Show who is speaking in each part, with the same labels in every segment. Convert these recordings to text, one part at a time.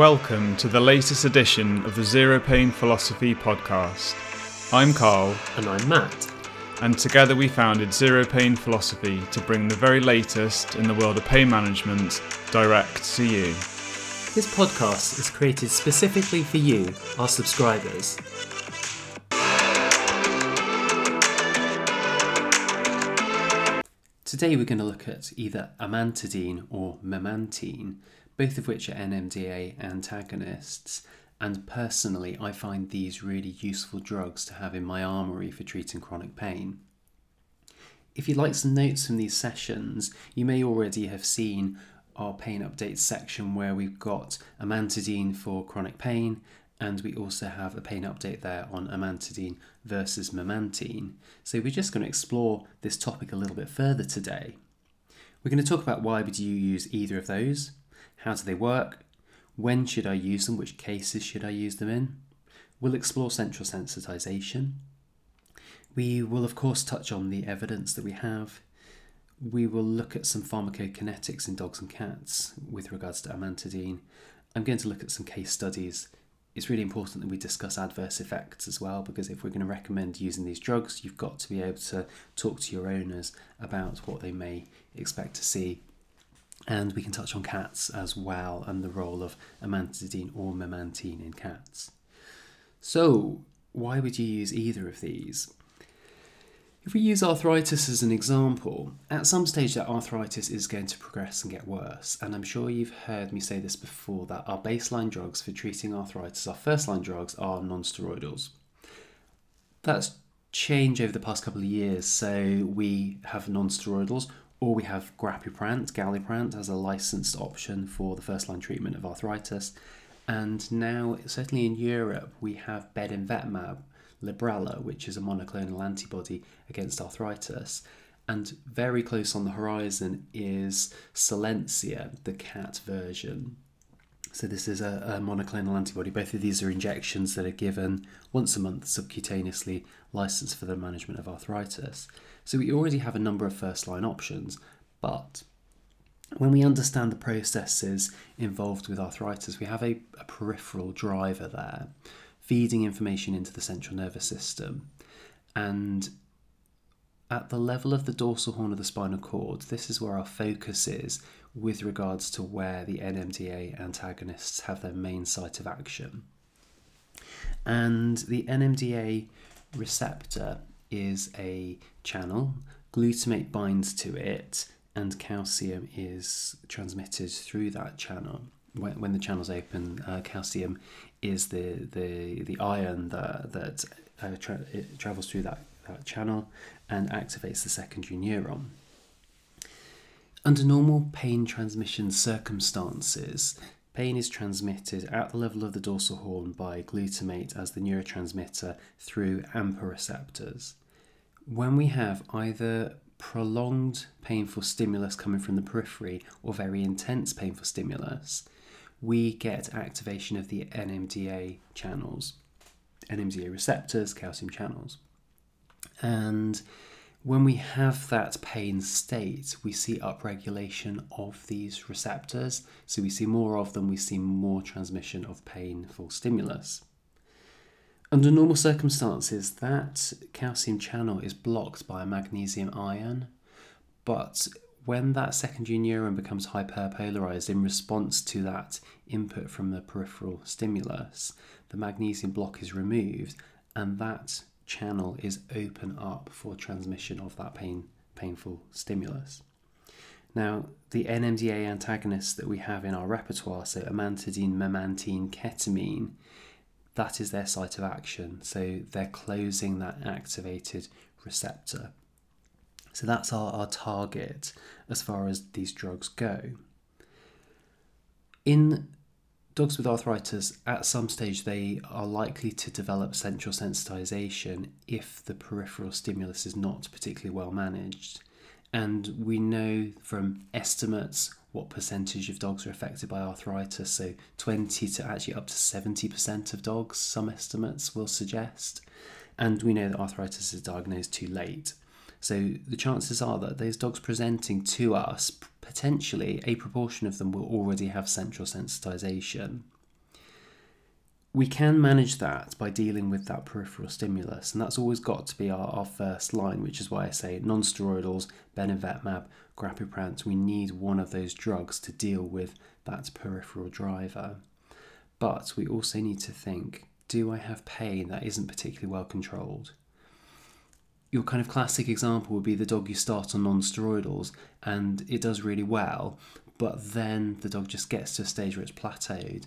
Speaker 1: Welcome to the latest edition of the Zero Pain Philosophy podcast. I'm Carl,
Speaker 2: And I'm Matt.
Speaker 1: and together we founded Zero Pain Philosophy to bring the very latest in the world of pain management direct to you.
Speaker 2: This podcast is created specifically for you, our subscribers. Today we're going to look at either amantadine or memantine, both of which are NMDA antagonists. And personally, I find these really useful drugs to have in my armoury for treating chronic pain. If you'd like some notes from these sessions, you may already have seen our pain updates section where we've got amantadine for chronic pain, and we also have a pain update there on amantadine versus memantine. So we're just going to explore this topic a little bit further today. We're going to talk about why would you use either of those, how do they work, when should I use them, which cases should I use them in. We'll explore central sensitization. We will, of course, touch on the evidence that we have. We will look at some pharmacokinetics in dogs and cats with regards to amantadine. I'm going to look at some case studies. It's really important that we discuss adverse effects as well because if we're going to recommend using these drugs, you've got to be able to talk to your owners about what they may expect to see. And we can touch on cats as well and the role of amantadine or memantine in cats. So, why would you use either of these? If we use arthritis as an example, at some stage that arthritis is going to progress and get worse. And I'm sure you've heard me say this before that our baseline drugs for treating arthritis, our first line drugs, are non steroidals. That's changed over the past couple of years. So we have non steroidals, or we have grapiprant, Galliprant as a licensed option for the first line treatment of arthritis. And now, certainly in Europe, we have bedinvetmab, Librela, which is a monoclonal antibody against arthritis. And very close on the horizon is Solensia, the cat version. So, this is a, a, monoclonal antibody. Both of these are injections that are given once a month subcutaneously, licensed for the management of arthritis. So, we already have a number of first line options, but when we understand the processes involved with arthritis, we have a, a peripheral driver there feeding information into the central nervous system. And at the level of the dorsal horn of the spinal cord, this is where our focus is with regards to where the NMDA antagonists have their main site of action. And the NMDA receptor is a channel, glutamate binds to it, and calcium is transmitted through that channel. When, when the channel's open, uh, calcium is the, the, the ion that, that uh, tra- travels through that, that channel and activates the secondary neuron. Under normal pain transmission circumstances, pain is transmitted at the level of the dorsal horn by glutamate as the neurotransmitter through AMPA receptors. When we have either prolonged painful stimulus coming from the periphery or very intense painful stimulus, we get activation of the NMDA channels, NMDA receptors, calcium channels. And when we have that pain state, we see upregulation of these receptors. So we see more of them, we see more transmission of painful stimulus. Under normal circumstances, that calcium channel is blocked by a magnesium ion, but when that secondary neuron becomes hyperpolarized in response to that input from the peripheral stimulus, the magnesium block is removed and that channel is open up for transmission of that pain, painful stimulus. Now, the NMDA antagonists that we have in our repertoire, so amantadine, memantine, ketamine, that is their site of action. So they're closing that activated receptor. So that's our, our target as far as these drugs go. In dogs with arthritis, at some stage, they are likely to develop central sensitization if the peripheral stimulus is not particularly well managed. And we know from estimates what percentage of dogs are affected by arthritis. So 20 to actually up to 70% of dogs, some estimates will suggest. And we know that arthritis is diagnosed too late. So the chances are that those dogs presenting to us, potentially a proportion of them will already have central sensitization. we can manage that by dealing with that peripheral stimulus, and that's always got to be our, our first line, which is why I say non steroidals, Bemivetmab, Grapiprant. We need one of those drugs to deal with that peripheral driver. But we also need to think do I have pain that isn't particularly well controlled? Your kind of classic example would be the dog you start on non steroidals and it does really well, but then the dog just gets to a stage where it's plateaued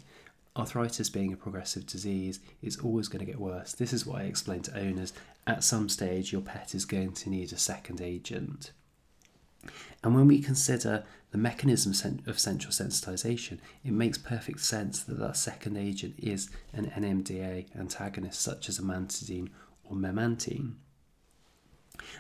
Speaker 2: arthritis being a progressive disease is always going to get worse. This is why I explain to owners at some stage your pet is going to need a second agent. And when we consider the mechanism of central sensitization, it makes perfect sense that that second agent is an NMDA antagonist such as amantadine or memantine.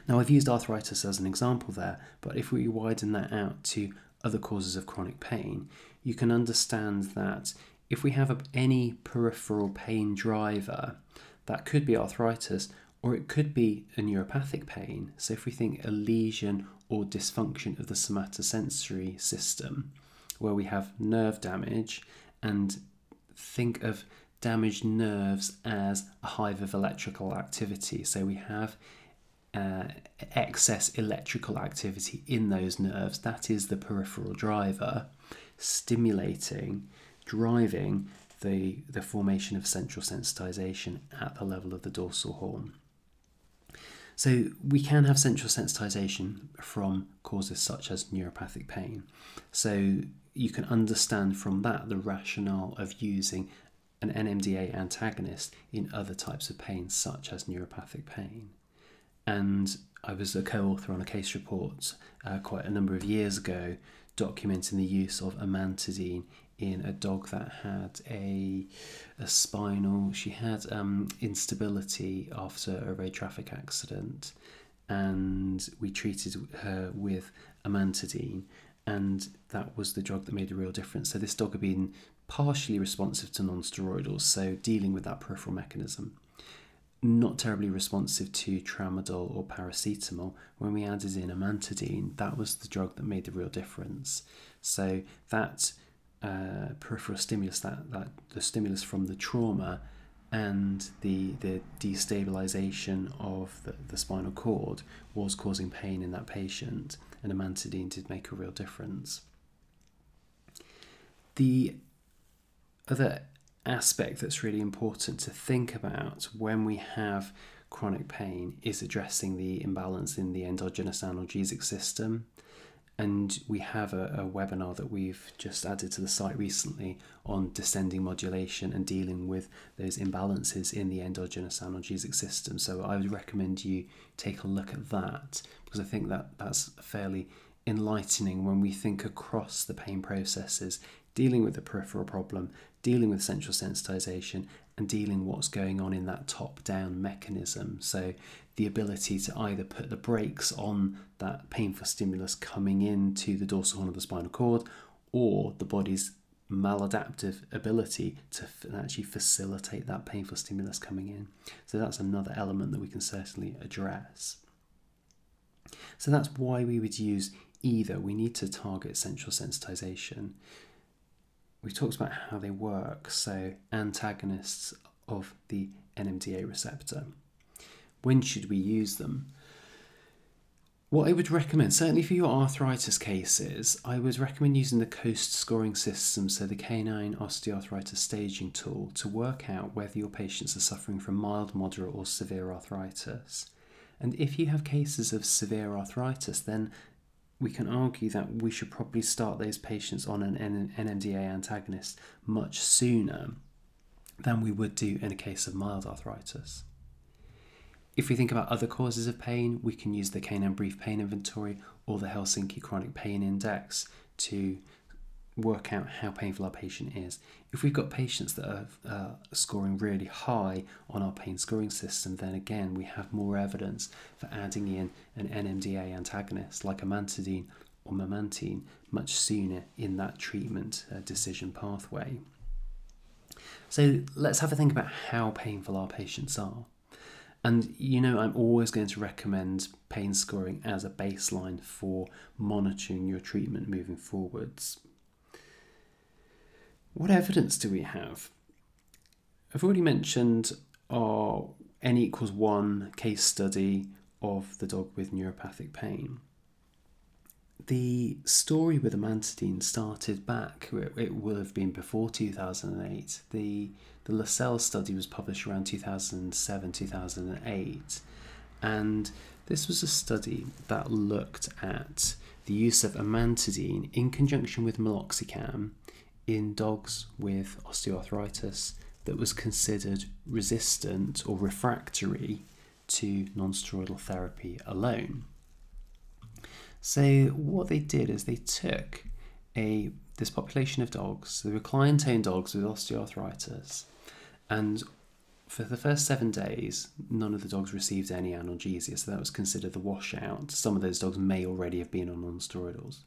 Speaker 2: Now, I've used arthritis as an example there, but if we widen that out to other causes of chronic pain, you can understand that if we have any peripheral pain driver, that could be arthritis or it could be a neuropathic pain. So, if we think a lesion or dysfunction of the somatosensory system, where we have nerve damage, and think of damaged nerves as a hive of electrical activity. So, we have uh, excess electrical activity in those nerves, that is the peripheral driver, stimulating driving the, the formation of central sensitization at the level of the dorsal horn. So we can have central sensitization from causes such as neuropathic pain. So you can understand from that the rationale of using an NMDA antagonist in other types of pain, such as neuropathic pain. And I was a co author on a case report uh, quite a number of years ago documenting the use of amantadine in a dog that had a, a spinal, she had um, instability after a road traffic accident, and we treated her with amantadine, and that was the drug that made a real difference. So this dog had been partially responsive to non-steroidals, so dealing with that peripheral mechanism. Not terribly responsive to tramadol or paracetamol. When we added in amantadine, that was the drug that made the real difference. So that uh, peripheral stimulus, that, that the stimulus from the trauma and the the destabilization of the, the spinal cord was causing pain in that patient, and amantadine did make a real difference. The other aspect that's really important to think about when we have chronic pain is addressing the imbalance in the endogenous analgesic system and we have a, a, webinar that we've just added to the site recently on descending modulation and dealing with those imbalances in the endogenous analgesic system. So I would recommend you take a look at that because I think that that's fairly enlightening when we think across the pain processes, dealing with the peripheral problem, dealing with central sensitization, and dealing what's going on in that top down mechanism. So the ability to either put the brakes on that painful stimulus coming into the dorsal horn of the spinal cord or the body's maladaptive ability to actually facilitate that painful stimulus coming in. So that's another element that we can certainly address. So that's why we would use either. We need to target central sensitization. We talked about how they work, so antagonists of the NMDA receptor. When should we use them? What I would recommend, certainly for your arthritis cases, I would recommend using the COAST scoring system, so the canine osteoarthritis staging tool, to work out whether your patients are suffering from mild, moderate, or severe arthritis. And if you have cases of severe arthritis, then we can argue that we should probably start those patients on an NMDA antagonist much sooner than we would do in a case of mild arthritis. If we think about other causes of pain, we can use the Canine Brief Pain Inventory or the Helsinki Chronic Pain Index to work out how painful our patient is. If we've got patients that are uh, scoring really high on our pain scoring system, then again we have more evidence for adding in an NMDA antagonist like amantadine or memantine much sooner in that treatment uh, decision pathway. So let's have a think about how painful our patients are. And you know, I'm always going to recommend pain scoring as a baseline for monitoring your treatment moving forwards. What evidence do we have? I've already mentioned our n equals 1 case study of the dog with neuropathic pain. The story with amantadine started back, it will have been before 2008. The, the Lascelles study was published around 2007 2008, and this was a study that looked at the use of amantadine in conjunction with meloxicam in dogs with osteoarthritis that was considered resistant or refractory to non-steroidal therapy alone. So what they did is they took a this population of dogs, they were client-owned dogs with osteoarthritis, and for the first seven days, none of the dogs received any analgesia, so that was considered the washout. Some of those dogs may already have been on non-steroidals.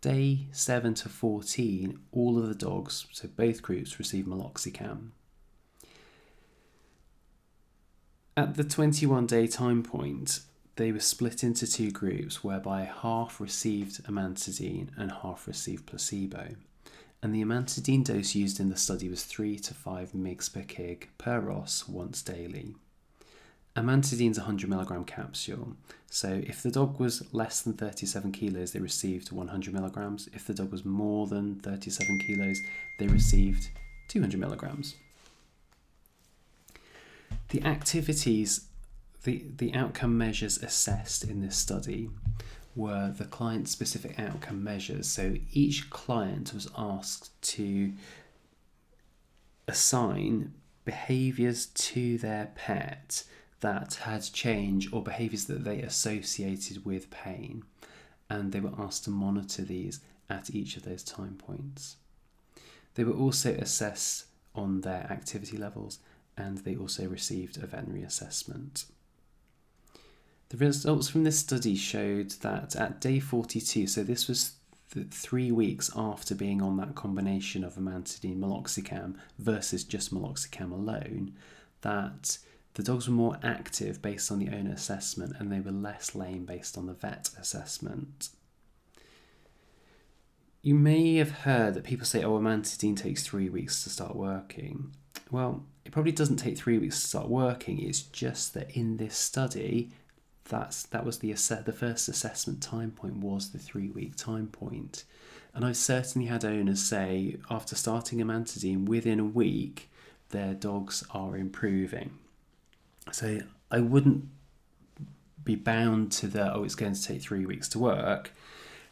Speaker 2: Day 7 to 14, all of the dogs, so both groups, received meloxicam. At the 21 day time point, they were split into two groups whereby half received amantadine and half received placebo. And the amantadine dose used in the study was 3 to 5 mg per kg per os once daily. Amantadine is a 100 milligram capsule. So if the dog was less than 37 kilos, they received 100 milligrams. If the dog was more than 37 kilos, they received 200 milligrams. The activities, the, the outcome measures assessed in this study were the client specific outcome measures. So each client was asked to assign behaviors to their pet that had change or behaviours that they associated with pain, and they were asked to monitor these at each of those time points. They were also assessed on their activity levels and they also received a veterinary assessment. The results from this study showed that at day 42, so this was th- three weeks after being on that combination of amantadine meloxicam versus just meloxicam alone, that the dogs were more active based on the owner assessment and they were less lame based on the vet assessment. You may have heard that people say, oh, amantadine takes three weeks to start working. Well, it probably doesn't take three weeks to start working. It's just that in this study, that's that was the ass- the first assessment time point was the three week time point, and I've certainly had owners say after starting amantadine within a week, their dogs are improving. So I wouldn't be bound to the, oh, it's going to take three weeks to work.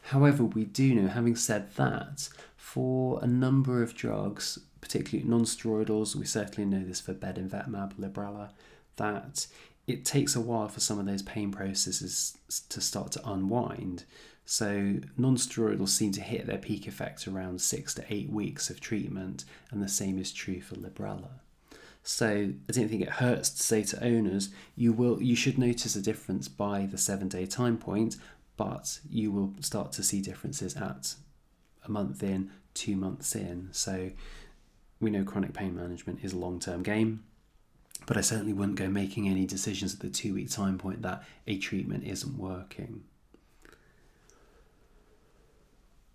Speaker 2: However, we do know, having said that, for a number of drugs, particularly non-steroidals, we certainly know this for Bedanemab, Librela, that it takes a while for some of those pain processes to start to unwind. So non-steroidals seem to hit their peak effect around six to eight weeks of treatment, and the same is true for Librela. So I don't think it hurts to say to owners, you will you should notice a difference by the seven day time point, but you will start to see differences at a month in, two months in. So we know chronic pain management is a long term game, but I certainly wouldn't go making any decisions at the two week time point that a treatment isn't working.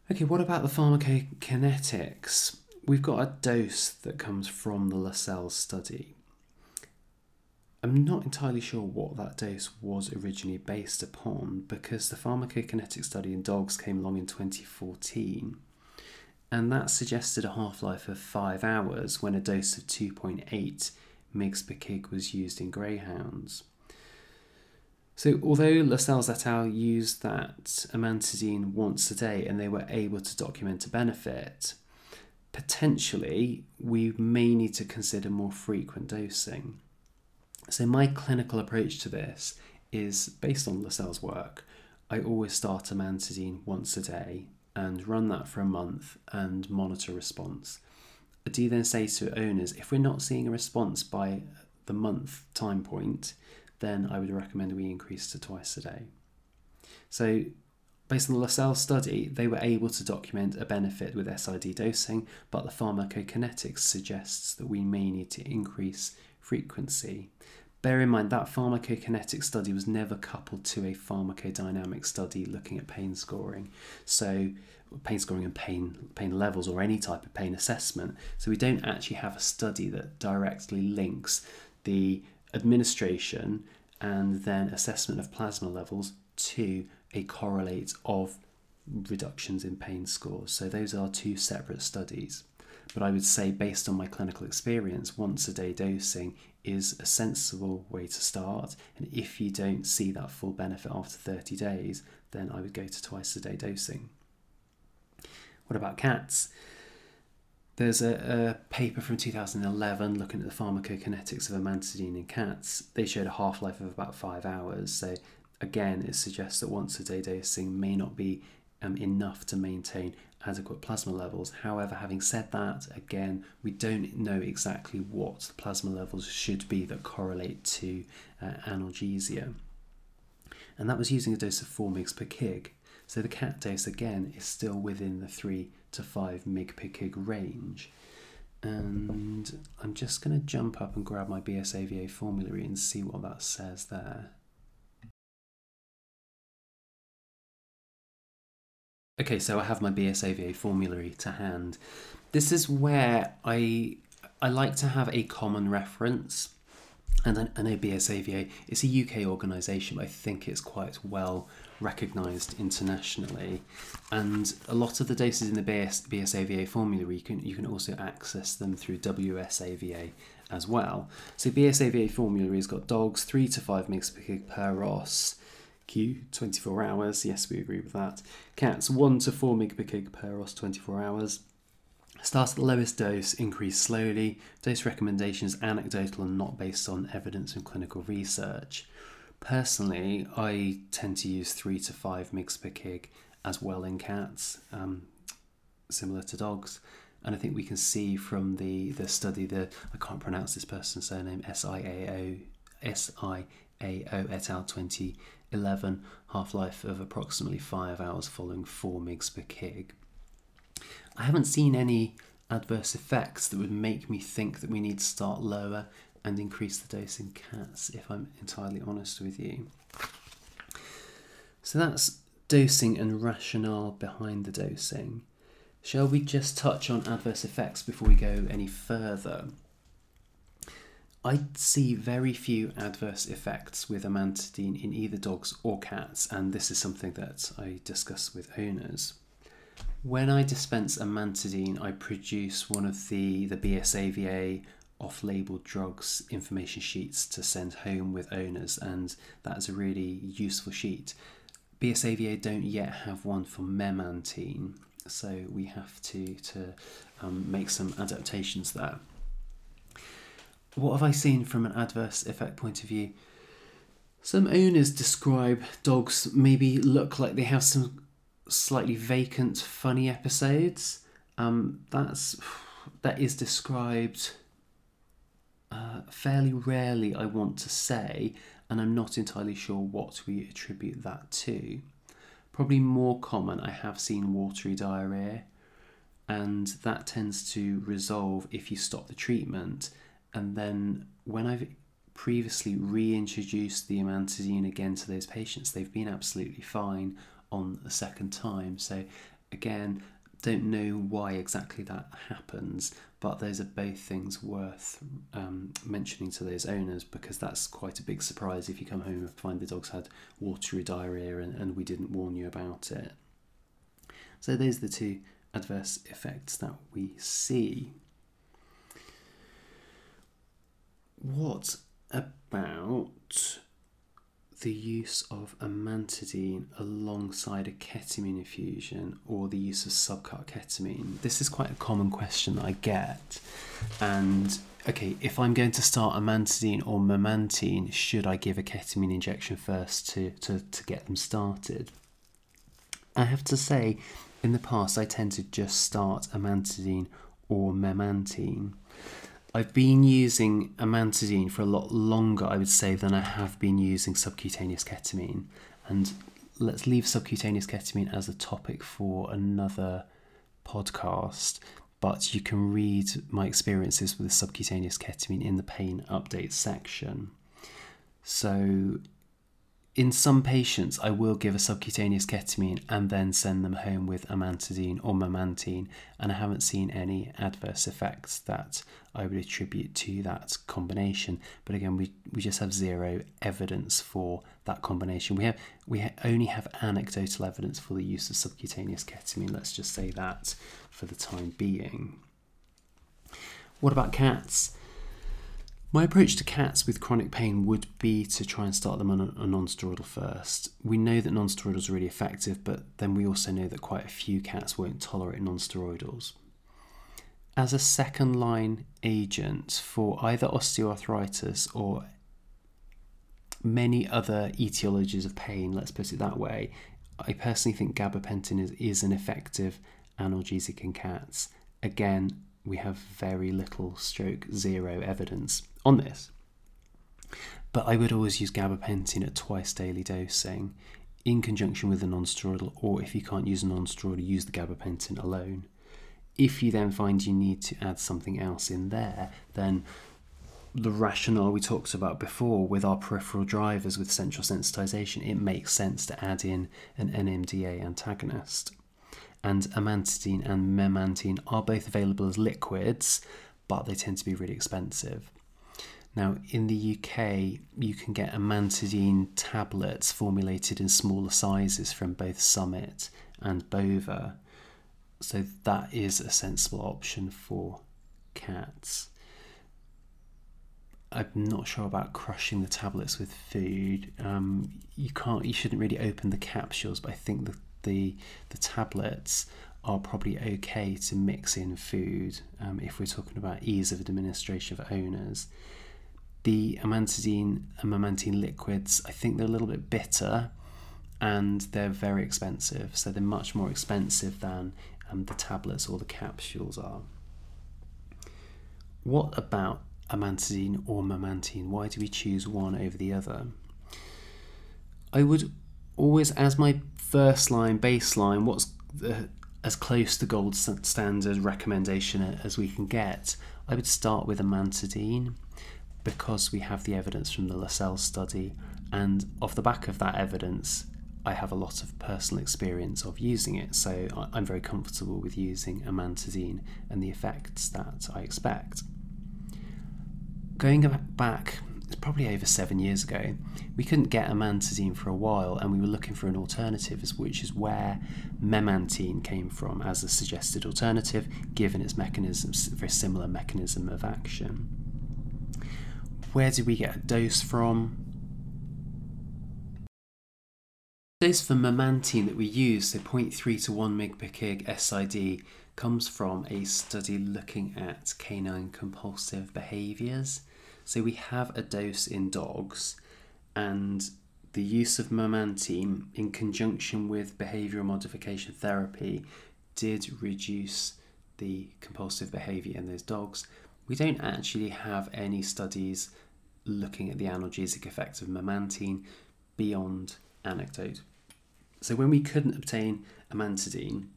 Speaker 2: Okay, what about the pharmacokinetics? We've got a dose that comes from the Lascelles study. I'm not entirely sure what that dose was originally based upon because the pharmacokinetic study in dogs came along in 2014 and that suggested a half life of 5 hours when a dose of 2.8 mg per kg was used in greyhounds. So, although Lascelles et al. used that amantadine once a day and they were able to document a benefit, potentially we may need to consider more frequent dosing. So, my clinical approach to this is based on Lascelles' work. I always start amantadine once a day and run that for a month and monitor response. I do then say to owners if we're not seeing a response by the month time point, then I would recommend we increase to twice a day. So Based on the Lascelles study, they were able to document a benefit with SID dosing, but the pharmacokinetics suggests that we may need to increase frequency. Bear in mind that pharmacokinetic study was never coupled to a pharmacodynamic study looking at pain scoring. So pain scoring and pain pain levels or any type of pain assessment. So we don't actually have a study that directly links the administration and then assessment of plasma levels to a correlate of reductions in pain scores. So those are two separate studies. But I would say, based on my clinical experience, once a day dosing is a sensible way to start. And if you don't see that full benefit after 30 days, then I would go to twice a day dosing. What about cats? There's a, a, paper from 2011 looking at the pharmacokinetics of amantadine in cats. They showed a half life of about five hours. So, again, it suggests that once a day dosing may not be um, enough to maintain adequate plasma levels. However, having said that, again, we don't know exactly what the plasma levels should be that correlate to uh, analgesia. And that was using a dose of 4 mg per kg. So the cat dose again is still within the 3 to 5 mg per kg range. And I'm just going to jump up and grab my BSAVA formulary and see what that says there. Okay, so I have my BSAVA formulary to hand. This is where I I like to have a common reference and I, know BSAVA is a UK organisation, but I think it's quite well recognised internationally. And a lot of the doses in the BS, BSAVA formula, you can, you can also access them through WSAVA as well. So BSAVA formula has got dogs 3 to 5 mg per kg per os, Q 24 hours, yes, we agree with that. Cats 1 to 4 mg per kg per os 24 hours. Start at the lowest dose, increase slowly. Dose recommendations anecdotal and not based on evidence and clinical research. Personally, I tend to use 3 to 5 mg per kg as well in cats, um, similar to dogs. And I think we can see from the, the study, the I can't pronounce this person's surname, SIAO, SIAO et al. 2011, half life of approximately 5 hours following 4 mg per kg. I haven't seen any adverse effects that would make me think that we need to start lower and increase the dose in cats, if I'm entirely honest with you. So that's dosing and rationale behind the dosing. Shall we just touch on adverse effects before we go any further? I see very few adverse effects with amantadine in either dogs or cats, and this is something that I discuss with owners. When I dispense amantadine, I produce one of the, the BSAVA off label drugs information sheets to send home with owners, and that is a really useful sheet. BSAVA don't yet have one for memantine, so we have to, to um, make some adaptations there. What have I seen from an adverse effect point of view? Some owners describe dogs maybe look like they have some slightly vacant, funny episodes. Um, that's that is described uh, fairly rarely, I want to say, and I'm not entirely sure what we attribute that to. Probably more common, I have seen watery diarrhea, and that tends to resolve if you stop the treatment. And then when I've previously reintroduced the amantadine again to those patients, they've been absolutely fine on the second time. So, again, don't know why exactly that happens, but those are both things worth um, mentioning to those owners because that's quite a big surprise if you come home and find the dog's had watery diarrhea and, and we didn't warn you about it. So, those are the two adverse effects that we see. What about the use of amantadine alongside a ketamine infusion or the use of subcut ketamine? This is quite a common question that I get. And okay, if I'm going to start amantadine or memantine, should I give a ketamine injection first to, to, to get them started? I have to say, in the past, I tend to just start amantadine or memantine. I've been using amantadine for a lot longer, I would say, than I have been using subcutaneous ketamine. And let's leave subcutaneous ketamine as a topic for another podcast. But you can read my experiences with subcutaneous ketamine in the pain update section. So, in some patients, I will give a subcutaneous ketamine and then send them home with amantadine or memantine, and I haven't seen any adverse effects that I would attribute to that combination. But again, we, we just have zero evidence for that combination. We have we ha- only have anecdotal evidence for the use of subcutaneous ketamine. Let's just say that for the time being. What about cats? My approach to cats with chronic pain would be to try and start them on a, non-steroidal first. We know that non-steroidals are really effective, but then we also know that quite a few cats won't tolerate non-steroidals. As a second line agent for either osteoarthritis or many other etiologies of pain, let's put it that way, I personally think gabapentin is, is an effective analgesic in cats. Again, we have very little stroke zero evidence on this. But I would always use gabapentin at twice daily dosing in conjunction with a non-steroidal, or if you can't use a non-steroidal, use the gabapentin alone. If you then find you need to add something else in there, then the rationale we talked about before with our peripheral drivers with central sensitization, it makes sense to add in an NMDA antagonist. And amantadine and memantine are both available as liquids, but they tend to be really expensive. Now, in the UK, you can get amantadine tablets formulated in smaller sizes from both Summit and Bova. So, that is a sensible option for cats. I'm not sure about crushing the tablets with food. Um, you can't, you shouldn't really open the capsules, but I think the, the, the tablets are probably okay to mix in food um, if we're talking about ease of administration for owners. The amantadine and memantine liquids, I think they're a little bit bitter and they're very expensive. So they're much more expensive than um, the tablets or the capsules are. What about amantadine or memantine? Why do we choose one over the other? I would always, as my first line baseline, what's the, as close to gold standard recommendation as we can get, I would start with amantadine because we have the evidence from the Lascelles study, and off the back of that evidence, I have a lot of personal experience of using it, so I'm very comfortable with using amantadine and the effects that I expect. Going back, it's probably over seven years ago, we couldn't get amantadine for a while, and we were looking for an alternative, which is where memantine came from as a suggested alternative, given its mechanism, very similar mechanism of action. Where did we get a dose from? Dose for memantine that we use, so 0.3 to 1 mg per kg SID, comes from a study looking at canine compulsive behaviours. So we have a dose in dogs, and the use of memantine in conjunction with behavioural modification therapy did reduce the compulsive behaviour in those dogs. We don't actually have any studies looking at the analgesic effects of memantine beyond anecdote. So when we couldn't obtain amantadine,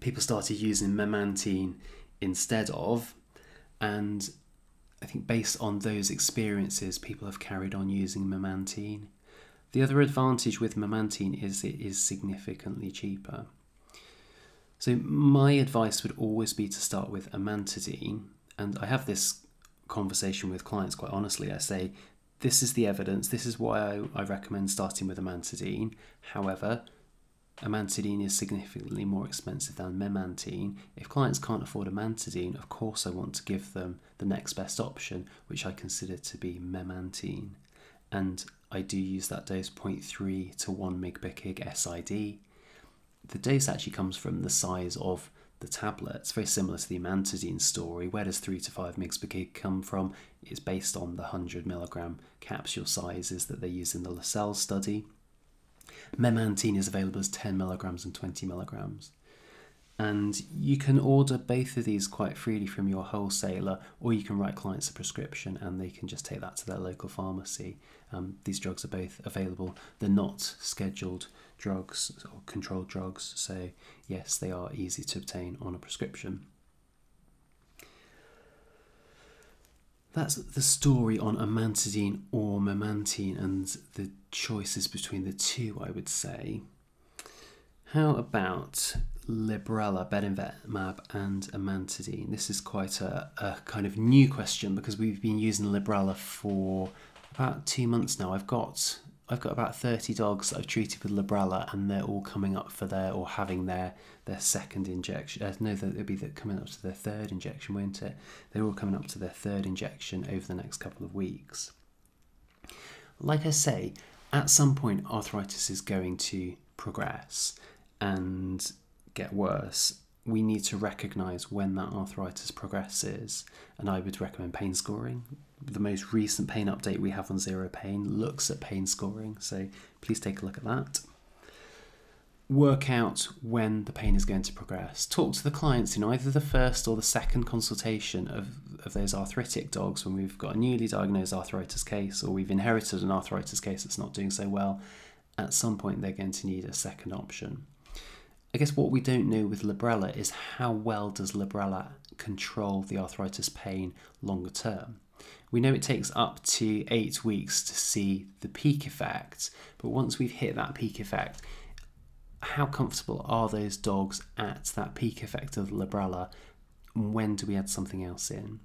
Speaker 2: people started using memantine instead of, and I think based on those experiences, people have carried on using memantine. The other advantage with memantine is it is significantly cheaper. So my advice would always be to start with amantadine, and I have this conversation with clients quite honestly. I say, this is the evidence, this is why I, I recommend starting with amantadine. However, amantadine is significantly more expensive than memantine. If clients can't afford amantadine, of course I want to give them the next best option, which I consider to be memantine. And I do use that dose 0.3 to 1 mg per kg SID. The dose actually comes from the size of the tablet. It's very similar to the amantadine story. Where does 3 to 5 mg per kg come from? It's based on the 100 milligram capsule sizes that they use in the Lascelles study. Memantine is available as 10 milligrams and 20 milligrams. And you can order both of these quite freely from your wholesaler, or you can write clients a prescription and they can just take that to their local pharmacy. Um, these drugs are both available. They're not scheduled drugs or controlled drugs, so yes, they are easy to obtain on a prescription. that's the story on amantadine or memantine and the choices between the two, I would say. How about Librela, bedenvecimab, and amantadine? This is quite a, a kind of new question because we've been using Librela for about two months now. I've got I've got about 30 dogs that I've treated with Librela and they're all coming up for their or having their their second injection. Uh, no, they'll be coming up to their third injection, won't it? They're all coming up to their third injection over the next couple of weeks. Like I say, at some point, arthritis is going to progress and get worse. We need to recognize when that arthritis progresses, and I would recommend pain scoring the most recent pain update we have on Zero Pain looks at pain scoring, so please take a look at that. Work out when the pain is going to progress. Talk to the clients in either the first or the second consultation of, of those arthritic dogs when we've got a newly diagnosed arthritis case or we've inherited an arthritis case that's not doing so well. At some point, they're going to need a second option. I guess what we don't know with Librela is how well does Librela control the arthritis pain longer term. We know it takes up to eight weeks to see the peak effect, but once we've hit that peak effect, how comfortable are those dogs at that peak effect of Librela? When do we add something else in?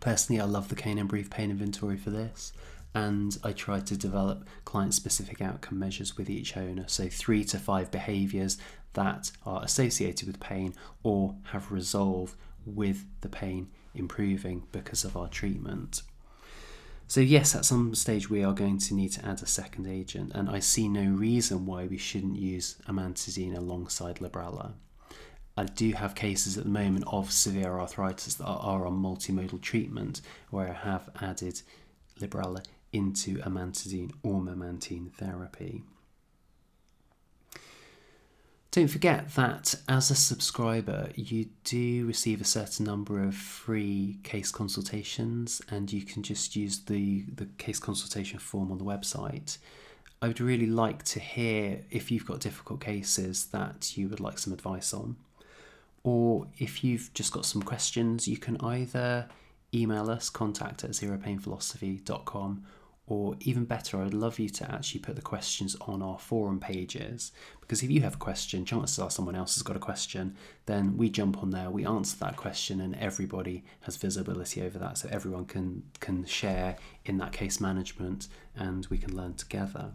Speaker 2: Personally, I love the Canine Brief Pain Inventory for this, and I try to develop client specific outcome measures with each owner. So, three to five behaviours that are associated with pain or have resolved with the pain improving because of our treatment. So, yes, at some stage we are going to need to add a second agent, and I see no reason why we shouldn't use amantadine alongside Librela. I do have cases at the moment of severe arthritis that are on multimodal treatment where I have added Librela into amantadine or memantine therapy. Don't forget that as a subscriber, you do receive a certain number of free case consultations, and you can just use the, the case consultation form on the website. I would really like to hear if you've got difficult cases that you would like some advice on. Or if you've just got some questions, you can either email us, contact at zeropainphilosophy.com, or even better, I'd love you to actually put the questions on our forum pages because if you have a question, chances are someone else has got a question, then we jump on there, we answer that question, and everybody has visibility over that, so everyone can can share in that case management, and we can learn together.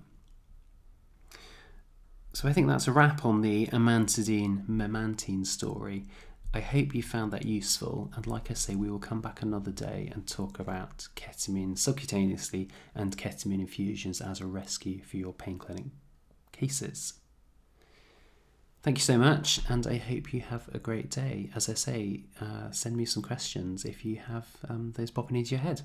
Speaker 2: So I think that's a wrap on the amantadine memantine story. I hope you found that useful, and like I say, we will come back another day and talk about ketamine subcutaneously and ketamine infusions as a rescue for your pain clinic cases. Thank you so much, and I hope you have a great day. As I say, uh, send me some questions if you have um, those popping into your head.